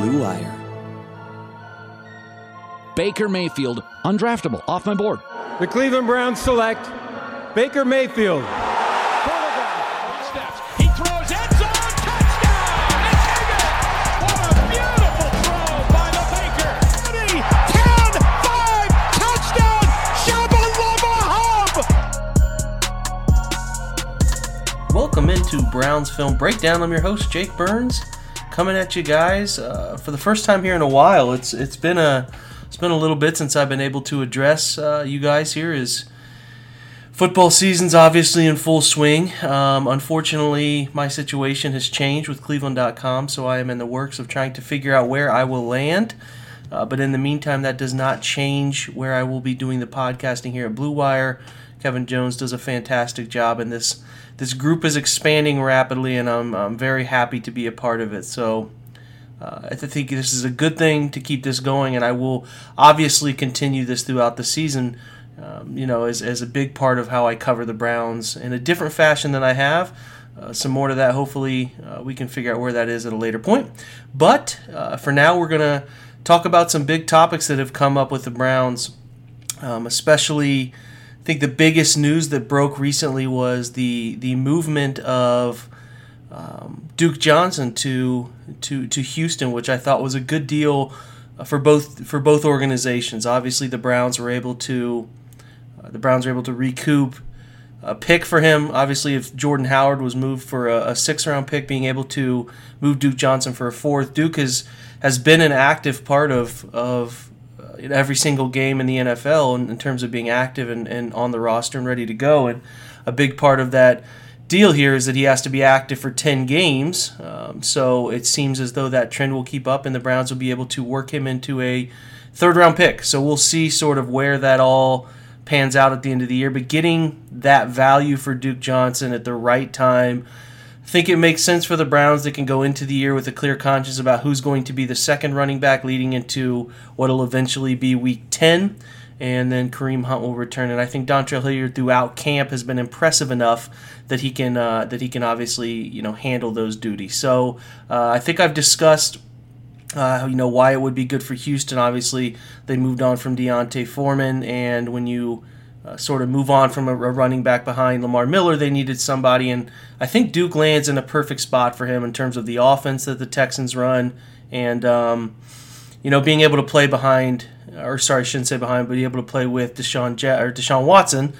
Blue Wire. Baker Mayfield, undraftable, off my board. The Cleveland Browns select Baker Mayfield. He throws end zone. Touchdown! What a beautiful throw by the Baker. 20, 10, 5, touchdown! Shabba Hub! Welcome into Browns Film Breakdown. I'm your host Jake Burns, coming at you guys uh, for the first time here in a while. It's it's been a it's been a little bit since I've been able to address uh, you guys here. Is football season's obviously in full swing. Um, unfortunately, my situation has changed with Cleveland.com, so I am in the works of trying to figure out where I will land. Uh, but in the meantime, that does not change where I will be doing the podcasting here at Blue Wire. Kevin Jones does a fantastic job, and this this group is expanding rapidly, and I'm, I'm very happy to be a part of it. So uh, I think this is a good thing to keep this going, and I will obviously continue this throughout the season. Um, you know, as, as a big part of how I cover the Browns in a different fashion than I have. Uh, some more to that. Hopefully, uh, we can figure out where that is at a later point. But uh, for now, we're going to talk about some big topics that have come up with the Browns, um, especially. I think the biggest news that broke recently was the the movement of um, Duke Johnson to to to Houston, which I thought was a good deal uh, for both for both organizations. Obviously, the Browns were able to uh, the Browns were able to recoup a pick for him. Obviously, if Jordan Howard was moved for a, a six round pick, being able to move Duke Johnson for a fourth, Duke has has been an active part of of uh, every single game in the NFL in, in terms of being active and, and on the roster and ready to go. And a big part of that deal here is that he has to be active for 10 games. Um, so it seems as though that trend will keep up and the Browns will be able to work him into a third round pick. So we'll see sort of where that all pans out at the end of the year. But getting that value for Duke Johnson at the right time. Think it makes sense for the Browns that can go into the year with a clear conscience about who's going to be the second running back leading into what'll eventually be week 10 and then Kareem Hunt will return. And I think Dontrell Hilliard throughout camp has been impressive enough that he can uh, that he can obviously you know handle those duties. So uh, I think I've discussed. Uh, you know why it would be good for Houston. Obviously, they moved on from D'Onta Foreman, and when you uh, sort of move on from a, a, running back behind Lamar Miller, they needed somebody, and I think Duke lands in a perfect spot for him in terms of the offense that the Texans run, and um, you know being able to play behind or sorry, I shouldn't say behind, but be able to play with Deshaun Je- or Deshaun Watson,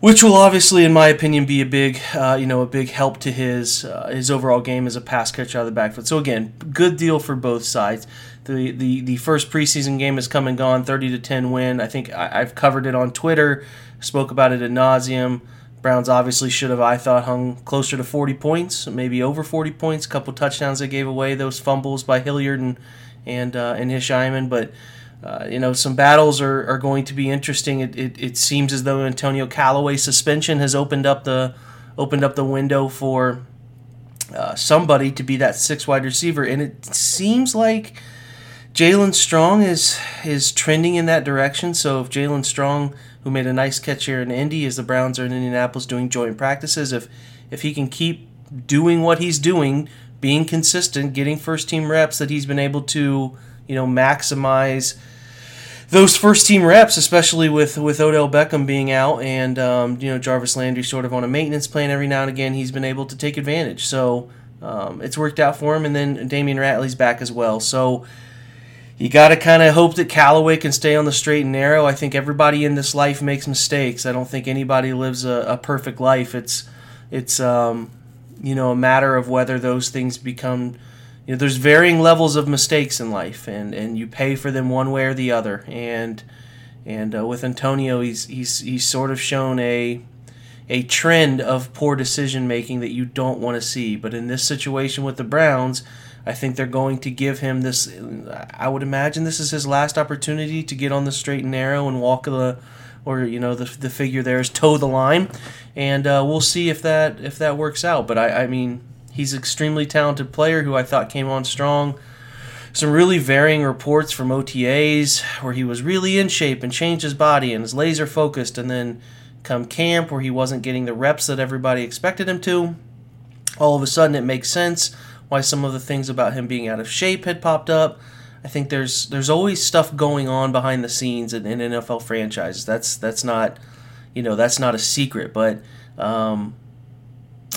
which will obviously, in my opinion, be a big, uh, you know, a big help to his uh, his overall game as a pass catcher out of the backfield. So again, good deal for both sides. The, the the first preseason game has come and gone, thirty to ten win. I think I, have covered it on Twitter, spoke about it ad nauseum. Browns obviously should have, I thought, hung closer to 40 points, maybe over 40 points. A couple touchdowns they gave away, those fumbles by Hilliard and and uh, and Hyman, but uh, you know, some battles are, are going to be interesting. It, it, it seems as though Antonio Callaway's suspension has opened up the opened up the window for uh, somebody to be that six wide receiver, and it seems like Jaelen Strong is is trending in that direction. So if Jaelen Strong, who made a nice catch here in Indy, as the Browns are in Indianapolis doing joint practices, if if he can keep doing what he's doing, being consistent, getting first team reps, that he's been able to you know maximize those first team reps, especially with with Odell Beckham being out and um, you know Jarvis Landry sort of on a maintenance plan every now and again, he's been able to take advantage. So um, it's worked out for him, and then Damion Ratley's back as well. So you got to kind of hope that Callaway can stay on the straight and narrow. I think everybody in this life makes mistakes. I don't think anybody lives a, a perfect life. It's it's um, you know a matter of whether those things become you know, there's varying levels of mistakes in life, and, and you pay for them one way or the other. And and uh, with Antonio, he's he's he's sort of shown a a trend of poor decision making that you don't want to see. But in this situation with the Browns, I think they're going to give him this. I would imagine this is his last opportunity to get on the straight and narrow and walk the, or you know the the figure there is toe the line, and uh, we'll see if that if that works out. But I I mean He's an extremely talented player who I thought came on strong. Some really varying reports from OTAs where he was really in shape and changed his body and is laser focused, and then come camp where he wasn't getting the reps that everybody expected him to. All of a sudden, it makes sense why some of the things about him being out of shape had popped up. I think there's there's always stuff going on behind the scenes in, in NFL franchises. That's that's not you know that's not a secret, but um,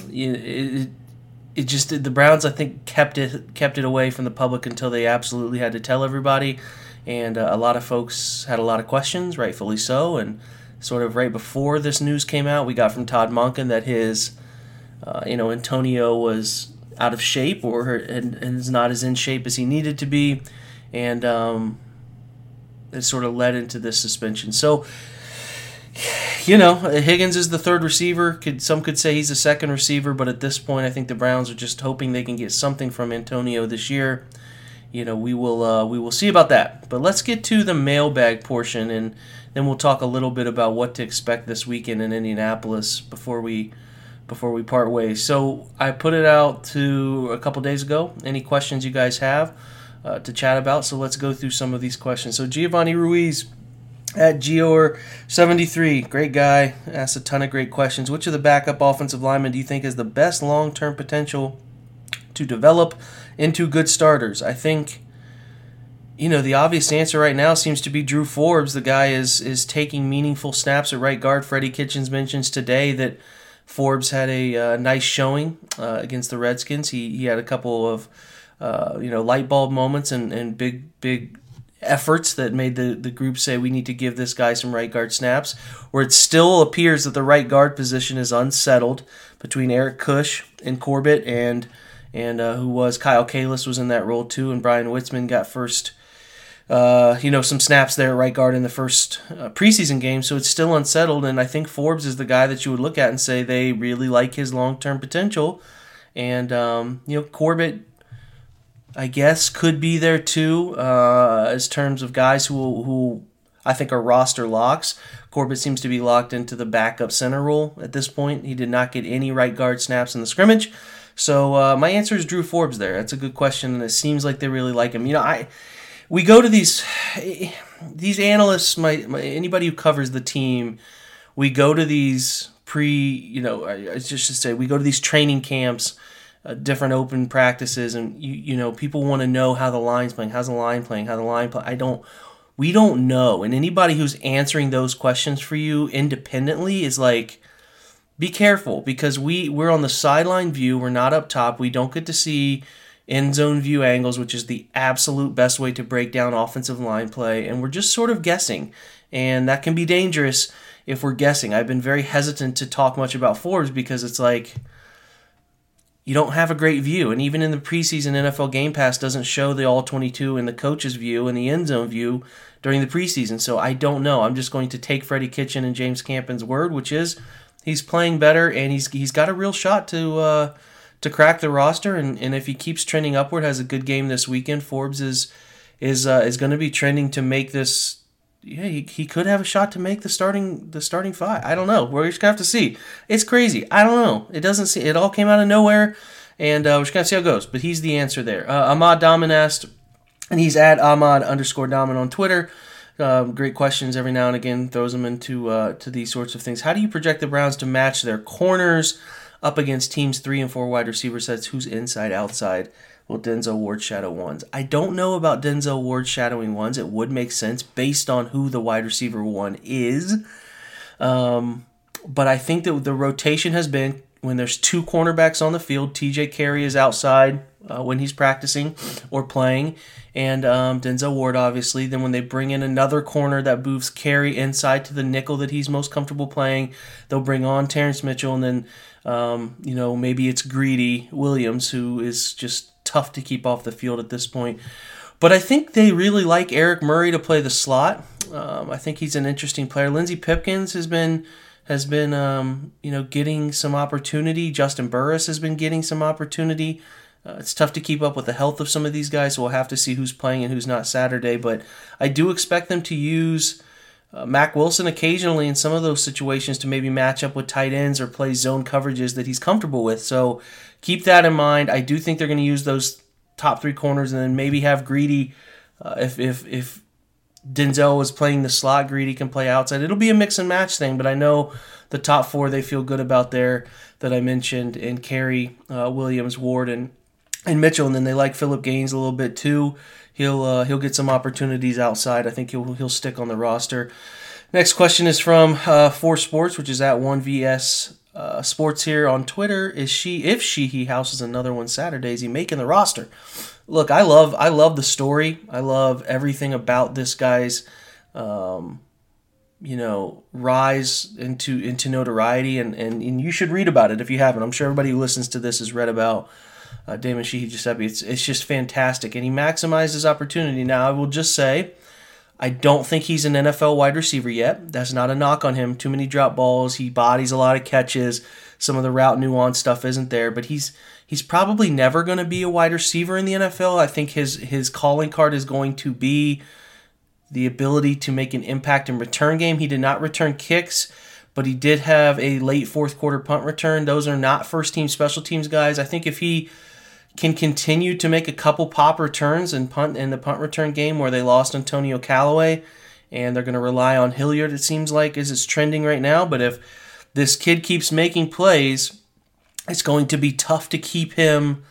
it, it, it just the Browns I think kept it kept it away from the public until they absolutely had to tell everybody, and uh, a lot of folks had a lot of questions, rightfully so, and sort of right before this news came out, we got from Todd Monken that his uh, you know Antonio was out of shape or and, and is not as in shape as he needed to be and um, it sort of led into this suspension. So, you know, Higgins is the third receiver. Could some could say he's the second receiver, but at this point, I think the Browns are just hoping they can get something from Antonio this year. You know, we will uh, we will see about that. But let's get to the mailbag portion, and then we'll talk a little bit about what to expect this weekend in Indianapolis before we before we part ways. So I put it out to a couple days ago. Any questions you guys have? uh, to chat about. So let's go through some of these questions. So Giovanni Ruiz at Gior73, great guy, asks a ton of great questions. Which of the backup offensive linemen do you think has the best long term potential to develop into good starters? I think. You know the obvious answer right now seems to be Drew Forbes. The guy is is taking meaningful snaps at right guard. Freddie Kitchens mentions today that Forbes had a uh, nice showing uh, against the Redskins. He he had a couple of uh, you know, light bulb moments and, and big, big efforts that made the, the group say we need to give this guy some right guard snaps, where it still appears that the right guard position is unsettled between Eric Kush and Corbett and and uh, who was Kyle Kalis was in that role too, and Bryan Witzmann got first. Uh, you know, some snaps there at right guard in the first uh, preseason game, so it's still unsettled. And I think Forbes is the guy that you would look at and say they really like his long term potential. And, um, you know, Corbett I guess, could be there too, uh, as terms of guys who who I think are roster locks. Corbett seems to be locked into the backup center role at this point. He did not get any right guard snaps in the scrimmage. So uh, my answer is Drew Forbes there. That's a good question, and it seems like they really like him. You know, I we go to these these analysts, my, my anybody who covers the team, we go to these pre, you know, I, I just to say we go to these training camps uh, different open practices, and you you know people want to know how the line's playing, how's the line playing, how the line play. I don't. We don't know, and anybody who's answering those questions for you independently is like, be careful because we we're on the sideline view. We're not up top. We don't get to see end zone view angles, which is the absolute best way to break down offensive line play, and we're just sort of guessing, and that can be dangerous if we're guessing. I've been very hesitant to talk much about Forbes because it's like you don't have a great view. And even in the preseason, NFL Game Pass doesn't show the all 22 and the coach's view and the end zone view during the preseason. So I don't know. I'm just going to take Freddie Kitchen and James Campen's word, which is he's playing better and he's he's got a real shot to uh, to crack the roster. And, and if he keeps trending upward, has a good game this weekend, Forbes is is uh, is going to be trending to make this yeah, he, he could have a shot to make the starting the starting five. I don't know. We're just gonna have to see. It's crazy. I don't know. It doesn't see. It all came out of nowhere, and uh, we're just gonna see how it goes. But he's the answer there. Uh, Ahmad Daman asked, and he's at Ahmad underscore Daman on Twitter. Um, great questions every now and again. Throws them into uh, to these sorts of things. How do you project the Browns to match their corners up against teams three and four wide receiver sets? Who's inside outside? will Denzel Ward shadow ones? I don't know about Denzel Ward shadowing ones. It would make sense based on who the wide receiver one is. Um, but I think that the rotation has been when there's two cornerbacks on the field, TJ Carrie is outside uh, when he's practicing or playing, and um, Denzel Ward, obviously. Then when they bring in another corner that moves Carrie inside to the nickel that he's most comfortable playing, they'll bring on Terrence Mitchell, and then, um, you know, maybe it's Greedy Williams, who is just tough to keep off the field at this point. But I think they really like Eric Murray to play the slot. Um, I think he's an interesting player. Lenzy Pipkins has been has been um, you know getting some opportunity. Justin Burris has been getting some opportunity. Uh, it's tough to keep up with the health of some of these guys, so we'll have to see who's playing and who's not Saturday. But I do expect them to use uh, Mack Wilson occasionally in some of those situations to maybe match up with tight ends or play zone coverages that he's comfortable with. So keep that in mind. I do think they're going to use those top three corners and then maybe have Greedy uh, if if if Denzel was playing the slot, Greedy can play outside. It'll be a mix and match thing, but I know the top four they feel good about there that I mentioned, and Carrie, uh, Williams, Ward, and and Mitchell, and then they like Philip Gaines a little bit too. He'll uh, he'll get some opportunities outside. I think he'll he'll stick on the roster. Next question is from uh, Four Sports, which is at one VS uh, Sports here on Twitter. Is she if she he houses another one Saturday? Is he making the roster? Look, I love I love the story. I love everything about this guy's. Um, you know rise into into notoriety and, and and you should read about it if you haven't i'm sure everybody who listens to this has read about uh, Damon Sheehy Guiseppi. It's it's just fantastic, and he maximizes opportunity. Now I will just say, I don't think he's an NFL wide receiver yet. That's not a knock on him. Too many drop balls. He bodies a lot of catches. Some of the route nuance stuff isn't there, but he's he's probably never going to be a wide receiver in the NFL. I think his his calling card is going to be the ability to make an impact in return game. He did not return kicks, but he did have a late fourth quarter punt return. Those are not first team special teams guys. I think if he can continue to make a couple pop returns and punt in the punt return game where they lost Antonio Callaway and they're going to rely on Hilliard it seems like as it's trending right now but if this kid keeps making plays it's going to be tough to keep him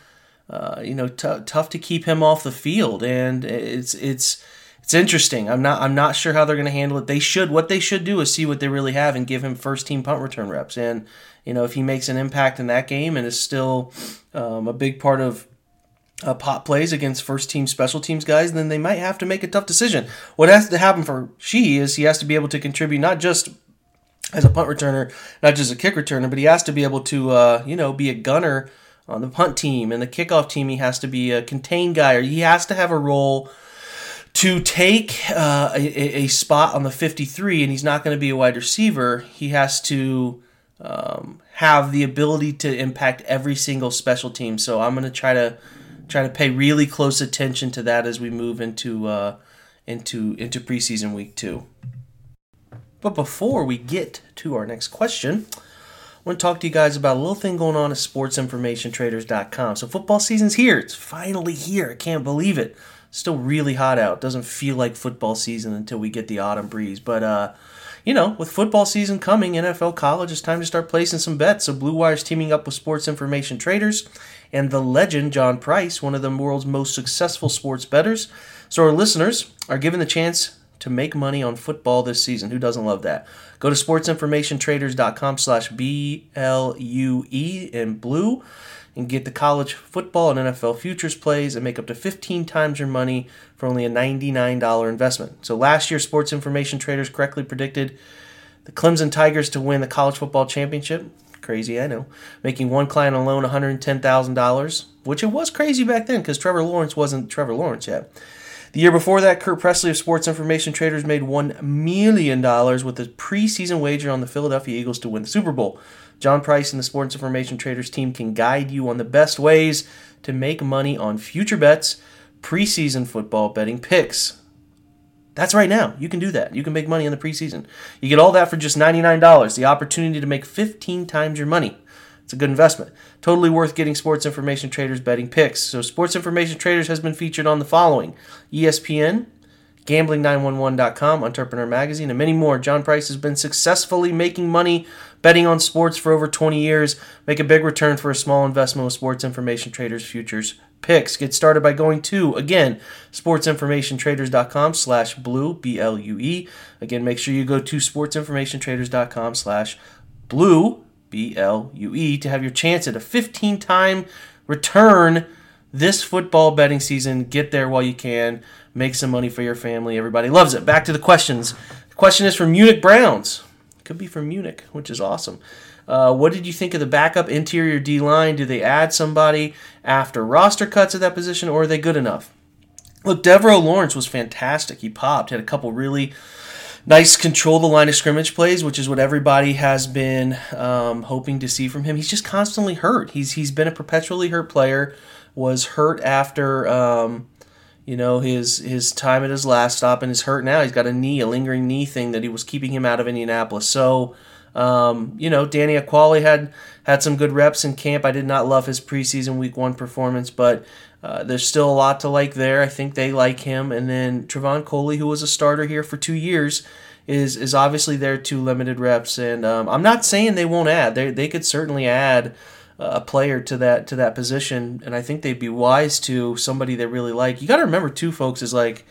uh, you know t- tough to keep him off the field and it's it's it's interesting. I'm not I'm not sure how they're going to handle it. They should what they should do is see what they really have and give him first team punt return reps. And you know if he makes an impact in that game and is still um, a big part of uh, pop plays against first team special teams guys, then they might have to make a tough decision. What has to happen for She is he has to be able to contribute not just as a punt returner, not just a kick returner, but he has to be able to uh, you know be a gunner on the punt team and the kickoff team. He has to be a contained guy, or he has to have a role to take uh, a, a, spot on the 53 and he's not going to be a wide receiver, he has to um, have the ability to impact every single special team. So I'm going to try to try to pay really close attention to that as we move into uh, into into preseason week two. But before we get to our next question, I want to talk to you guys about a little thing going on at sportsinformationtraders.com. So football season's here. It's finally here. I can't believe it still really hot out. Doesn't feel like football season until we get the autumn breeze. But uh, you know, with football season coming, NFL college, it's time to start placing some bets. So Blue Wire's teaming up with sports information traders and the legend John Price, one of the world's most successful sports bettors. So our listeners are given the chance to make money on football this season. Who doesn't love that? Go to sportsinformationtraders.com slash B-L-U-E in blue and get the college football and NFL futures plays and make up to 15 times your money for only a $99 investment. So last year, sports information traders correctly predicted the Clemson Tigers to win the college football championship. Crazy, I know. Making one client alone $110,000, which it was crazy back then because Trevor Lawrence wasn't Trevor Lawrence yet. The year before that, Kurt Presley of Sports Information Traders made $1 million with a preseason wager on the Philadelphia Eagles to win the Super Bowl. John Price and the Sports Information Traders team can guide you on the best ways to make money on future bets, preseason football betting picks. That's right now. You can do that. You can make money in the preseason. You get all that for just $99. The opportunity to make 15 times your money. It's a good investment. Totally worth getting Sports Information Traders betting picks. So, Sports Information Traders has been featured on the following ESPN, Gambling911.com, Entrepreneur Magazine, and many more. John Price has been successfully making money betting on sports for over 20 years. Make a big return for a small investment with Sports Information Traders Futures Picks. Get started by going to, again, sportsinformationtraders.com slash blue, B-L-U-E. Again, make sure you go to sportsinformationtraders.com slash blue, B-L-U-E, to have your chance at a 15-time return this football betting season. Get there while you can. Make some money for your family. Everybody loves it. Back to the questions. The question is from Munich Browns. Could be from Munich, which is awesome. Uh, what did you think of the backup interior D line? Do they add somebody after roster cuts at that position, or are they good enough? Look, Devaroe Lawrence was fantastic. He popped, had a couple really nice control the line of scrimmage plays, which is what everybody has been um, hoping to see from him. He's just constantly hurt. He's he's been a perpetually hurt player was hurt after um, you know his his time at his last stop and is hurt now. He's got a knee, a lingering knee thing that he was keeping him out of Indianapolis. So um, you know, Danny Ekuale had had some good reps in camp. I did not love his preseason week one performance, but uh, there's still a lot to like there. I think they like him. And then Trevon Coley, who was a starter here for two years, is is obviously there to limited reps. And um, I'm not saying they won't add. They they could certainly add a player to that to that position, and I think they'd be wise to somebody they really like. You got to remember too, folks, is like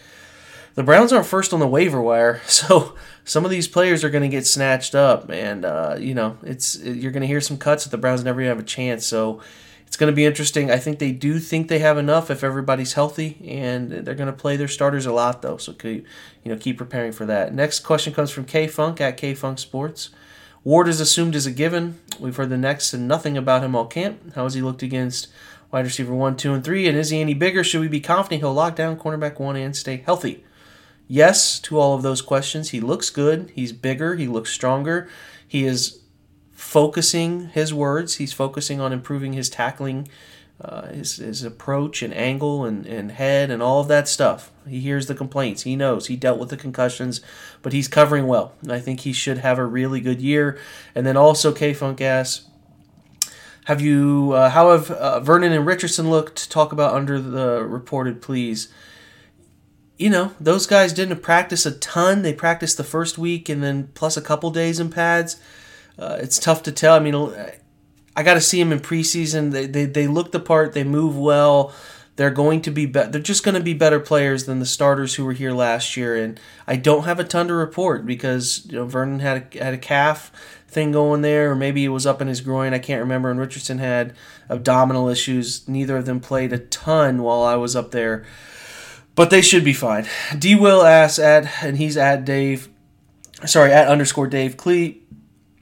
the Browns aren't first on the waiver wire, so some of these players are going to get snatched up, and uh, you know it's you're going to hear some cuts that the Browns never have a chance. So it's going to be interesting. I think they do think they have enough if everybody's healthy, and they're going to play their starters a lot though. So keep, you know keep preparing for that. Next question comes from K Funk at K Funk Sports. Ward is assumed as a given. We've heard the next and nothing about him all camp. How has he looked against wide receiver one, two, and three? And is he any bigger? Should we be confident he'll lock down cornerback one and stay healthy? Yes to all of those questions. He looks good. He's bigger. He looks stronger. He is focusing his words. He's focusing on improving his tackling, uh, his, his approach and angle and, and head and all of that stuff. He hears the complaints. He knows. He dealt with the concussions, but he's covering well. And I think he should have a really good year. And then also, K Funk asks, have you, uh, how have uh, Vernon and Richardson looked? Talk about under the reported, please you know, those guys didn't practice a ton. They practiced the first week and then plus a couple days in pads. Uh, it's tough to tell. I mean, I got to see them in preseason. They, they, they look the part. They move well. They're going to be, be they're just going to be better players than the starters who were here last year. And I don't have a ton to report because you know Vernon had a, had a calf thing going there, or maybe it was up in his groin. I can't remember. And Richardson had abdominal issues. Neither of them played a ton while I was up there but they should be fine. D Will asks at, and he's at Dave, sorry, at underscore Dave Clee.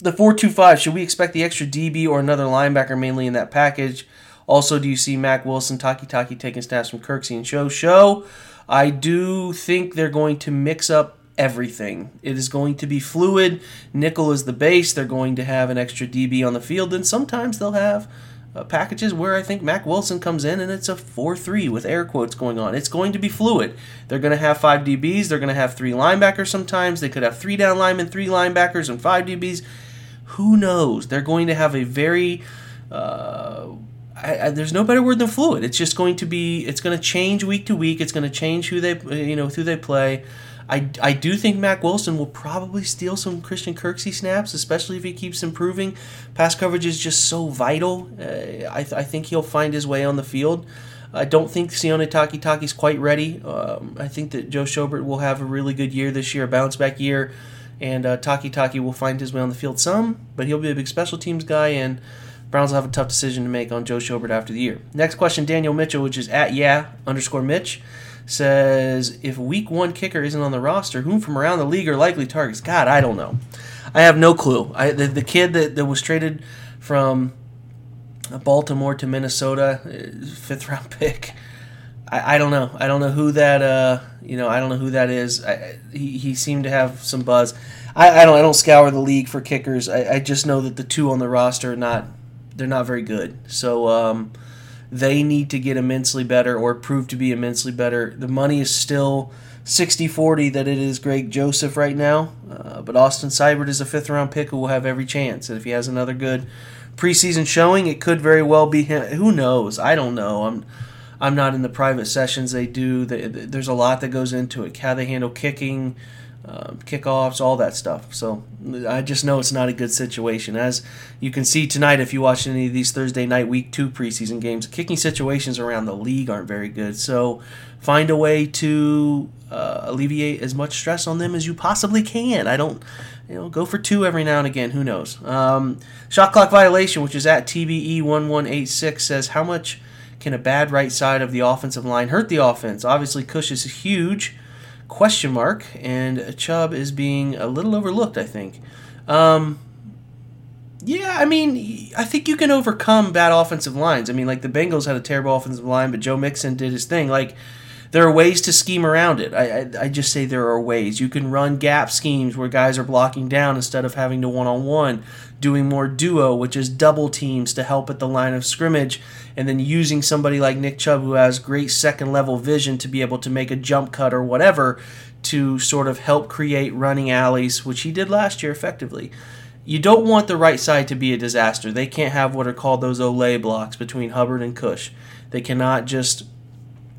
The 425, should we expect the extra DB or another linebacker mainly in that package? Also, do you see Mack Wilson, Takitaki taking snaps from Kirksey and Show? Show, I do think they're going to mix up everything. It is going to be fluid. Nickel is the base. They're going to have an extra DB on the field, and sometimes they'll have uh, packages where I think Mack Wilson comes in and it's a 4 3 with air quotes going on. It's going to be fluid. They're going to have five DBs. They're going to have three linebackers sometimes. They could have three down linemen, three linebackers, and five DBs. Who knows? They're going to have a very. Uh, I, I, there's no better word than fluid. It's just going to be. It's going to change week to week. It's going to change who they, you know, who they play. I, I do think Mack Wilson will probably steal some Christian Kirksey snaps, especially if he keeps improving. Pass coverage is just so vital. Uh, I, th- I think he'll find his way on the field. I don't think Sione Takitaki's quite ready. Um, I think that Joe Schobert will have a really good year this year, a bounce back year, and uh, Takitaki will find his way on the field some, but he'll be a big special teams guy, and Browns will have a tough decision to make on Joe Schobert after the year. Next question, Daniel Mitchell, which is at yeah underscore Mitch says if week one kicker isn't on the roster, whom from around the league are likely targets? God, I don't know. I have no clue. I the, the kid that, that was traded from Baltimore to Minnesota, uh, fifth round pick. I, I don't know. I don't know who that. Uh, you know, I don't know who that is. I, he, he seemed to have some buzz. I, I don't. I don't scour the league for kickers. I, I just know that the two on the roster are not. They're not very good. So um, they need to get immensely better or prove to be immensely better. The money is still 60 40 that it is Greg Joseph right now, uh, but Austin Seibert is a fifth round pick who will have every chance. And if he has another good preseason showing, it could very well be him. Who knows? I don't know. I'm. I'm not in the private sessions they do. There's a lot that goes into it. How they handle kicking, um, kickoffs, all that stuff. So I just know it's not a good situation. As you can see tonight, if you watch any of these Thursday night Week Two preseason games, kicking situations around the league aren't very good. So find a way to uh, alleviate as much stress on them as you possibly can. I don't, you know, go for two every now and again. Who knows? Um, shot clock violation, which is at TBE one one eight six, says how much can a bad right side of the offensive line hurt the offense? Obviously, Kush is a huge question mark, and Chubb is being a little overlooked, I think. Um, yeah, I mean, I think you can overcome bad offensive lines. I mean, like the Bengals had a terrible offensive line, but Joe Mixon did his thing. Like, there are ways to scheme around it. I, I, I, just say there are ways. You can run gap schemes where guys are blocking down instead of having to one on one, doing more duo, which is double teams to help at the line of scrimmage, and then using somebody like Nick Chubb who has great second level vision to be able to make a jump cut or whatever to sort of help create running alleys, which he did last year effectively. You don't want the right side to be a disaster. They can't have what are called those olé blocks between Hubbard and Kush. They cannot just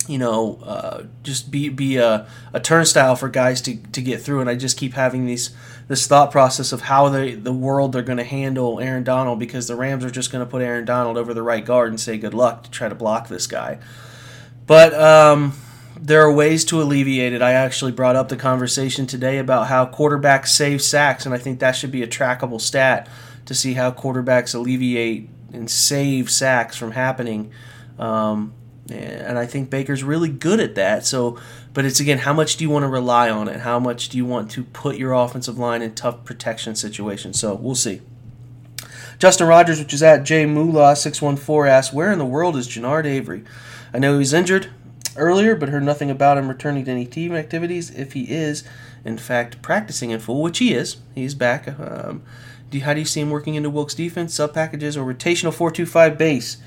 you know, uh, just be be a, a turnstile for guys to, to get through. And I just keep having these this thought process of how they the world they're going to handle Aaron Donald because the Rams are just going to put Aaron Donald over the right guard and say good luck to try to block this guy. But um, there are ways to alleviate it. I actually brought up the conversation today about how quarterbacks save sacks, and I think that should be a trackable stat to see how quarterbacks alleviate and save sacks from happening. Um, and I think Baker's really good at that. So, but it's again, how much do you want to rely on it? How much do you want to put your offensive line in tough protection situations? So we'll see. Justin Rogers, which is at J Moolah six one four, asks, "Where in the world is Genard Avery? I know he's injured earlier, but heard nothing about him returning to any team activities. If he is, in fact, practicing in full, which he is, he's back. Um, do you, how do you see him working into Wilks' defense, sub packages, or rotational four two five base?"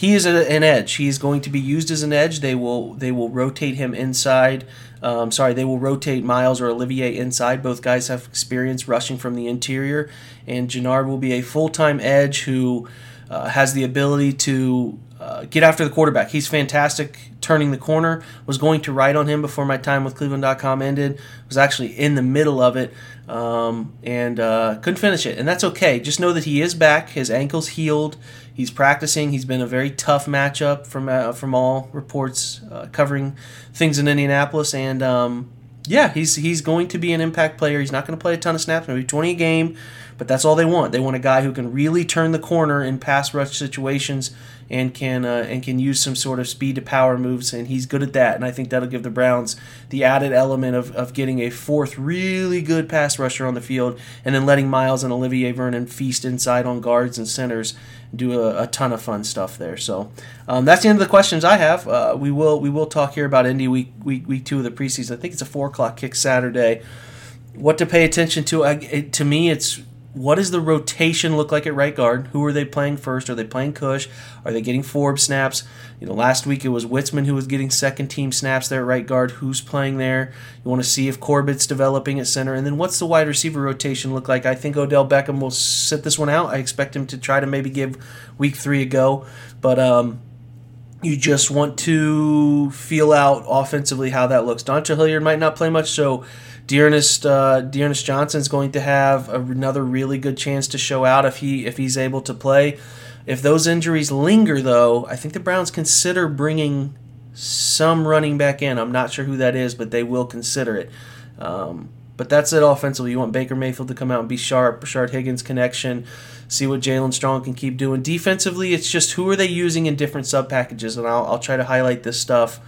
He is a, an edge. He is going to be used as an edge. They will they will rotate him inside. Um, sorry, they will rotate Myles or Olivier inside. Both guys have experience rushing from the interior, and Genard will be a full time edge who uh, has the ability to uh, get after the quarterback. He's fantastic turning the corner. Was going to write on him before my time with Cleveland.com ended. Was actually in the middle of it um, and uh, couldn't finish it, and that's okay. Just know that he is back. His ankle's healed. He's practicing. He's been a very tough matchup from uh, from all reports uh, covering things in Indianapolis, and um, yeah, he's he's going to be an impact player. He's not going to play a ton of snaps, maybe 20 a game, but that's all they want. They want a guy who can really turn the corner in pass rush situations and can uh, and can use some sort of speed to power moves, and he's good at that. And I think that'll give the Browns the added element of, of getting a fourth really good pass rusher on the field, and then letting Myles and Olivier Vernon feast inside on guards and centers, do a, a ton of fun stuff there. So um, that's the end of the questions I have. Uh, we will we will talk here about Indy week week week two of the preseason. I think it's a four o'clock kick Saturday. What to pay attention to? I, it, to me, it's what does the rotation look like at right guard? Who are they playing first? Are they playing Kush? Are they getting Forbes snaps? You know, last week it was Witzmann who was getting second team snaps there at right guard. Who's playing there? You want to see if Corbett's developing at center. And then what's the wide receiver rotation look like? I think Odell Beckham will sit this one out. I expect him to try to maybe give week three a go. But um, you just want to feel out offensively how that looks. Dontrell Hilliard might not play much, so D'Ernest uh, Johnson is going to have another really good chance to show out if he if he's able to play. If those injuries linger, though, I think the Browns consider bringing some running back in. I'm not sure who that is, but they will consider it. Um, but that's it offensively. You want Baker Mayfield to come out and be sharp, Rashard Higgins connection, see what Jaelen Strong can keep doing. Defensively, it's just who are they using in different sub packages, and I'll, I'll try to highlight this stuff.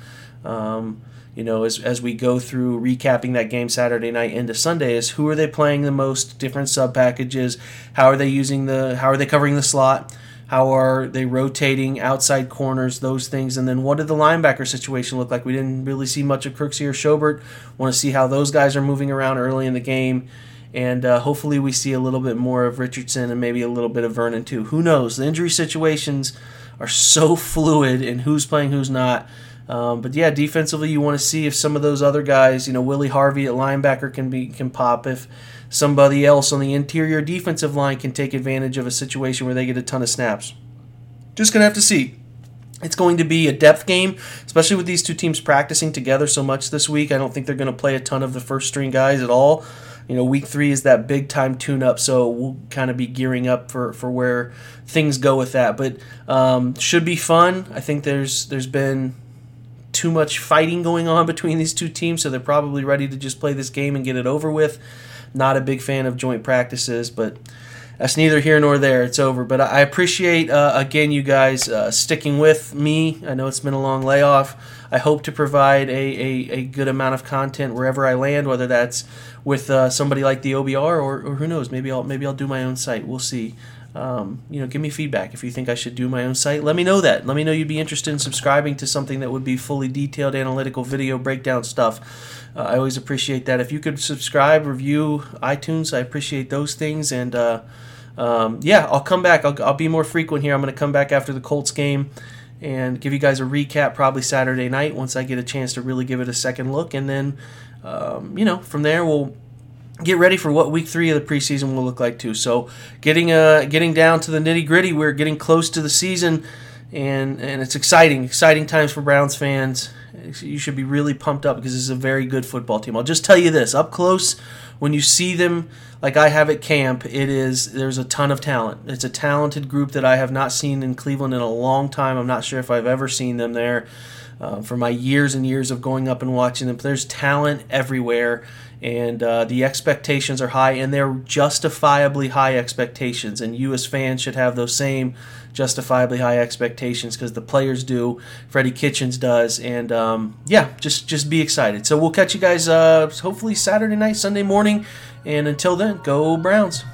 Um, you know, as, as we go through recapping that game Saturday night into Sunday, is who are they playing the most different sub packages? How are they using the? How are they covering the slot? How are they rotating outside corners? Those things, and then what did the linebacker situation look like? We didn't really see much of Kirksey or Schobert. Want to see how those guys are moving around early in the game, and uh, hopefully we see a little bit more of Richardson and maybe a little bit of Vernon too. Who knows? The injury situations are so fluid, and who's playing, who's not um, but yeah, defensively, you want to see if some of those other guys, you know, Willie Harvey at linebacker can be can pop. If somebody else on the interior defensive line can take advantage of a situation where they get a ton of snaps. Just gonna have to see. It's going to be a depth game, especially with these two teams practicing together so much this week. I don't think they're going to play a ton of the first string guys at all. You know, week three is that big time tune up, so we'll kind of be gearing up for, for where things go with that. But um, should be fun. I think there's there's been too much fighting going on between these two teams, so they're probably ready to just play this game and get it over with. Not a big fan of joint practices, but that's neither here nor there. It's over. But I appreciate, uh, again, you guys uh, sticking with me. I know it's been a long layoff. I hope to provide a, a, a good amount of content wherever I land, whether that's with uh, somebody like the OBR or, or who knows, maybe I'll maybe I'll do my own site. We'll see um, you know, give me feedback if you think I should do my own site. Let me know that. Let me know you'd be interested in subscribing to something that would be fully detailed, analytical video breakdown stuff. Uh, I always appreciate that. If you could subscribe, review iTunes, I appreciate those things. And uh, um, yeah, I'll come back. I'll, I'll be more frequent here. I'm going to come back after the Colts game and give you guys a recap probably Saturday night once I get a chance to really give it a second look. And then, um, you know, from there we'll get ready for what week three of the preseason will look like too. So getting uh getting down to the nitty gritty, we're getting close to the season, and and it's exciting, exciting times for Browns fans. you should be really pumped up because this is a very good football team. I'll just tell you this up close when you see them like I have at camp, it is there's a ton of talent. It's a talented group that I have not seen in Cleveland in a long time. I'm not sure if I've ever seen them there. Uh, for my years and years of going up and watching them, there's talent everywhere, and uh, the expectations are high, and they're justifiably high expectations. And you, as fans, should have those same justifiably high expectations because the players do. Freddie Kitchens does, and um, yeah, just just be excited. So we'll catch you guys uh, hopefully Saturday night, Sunday morning, and until then, go Browns.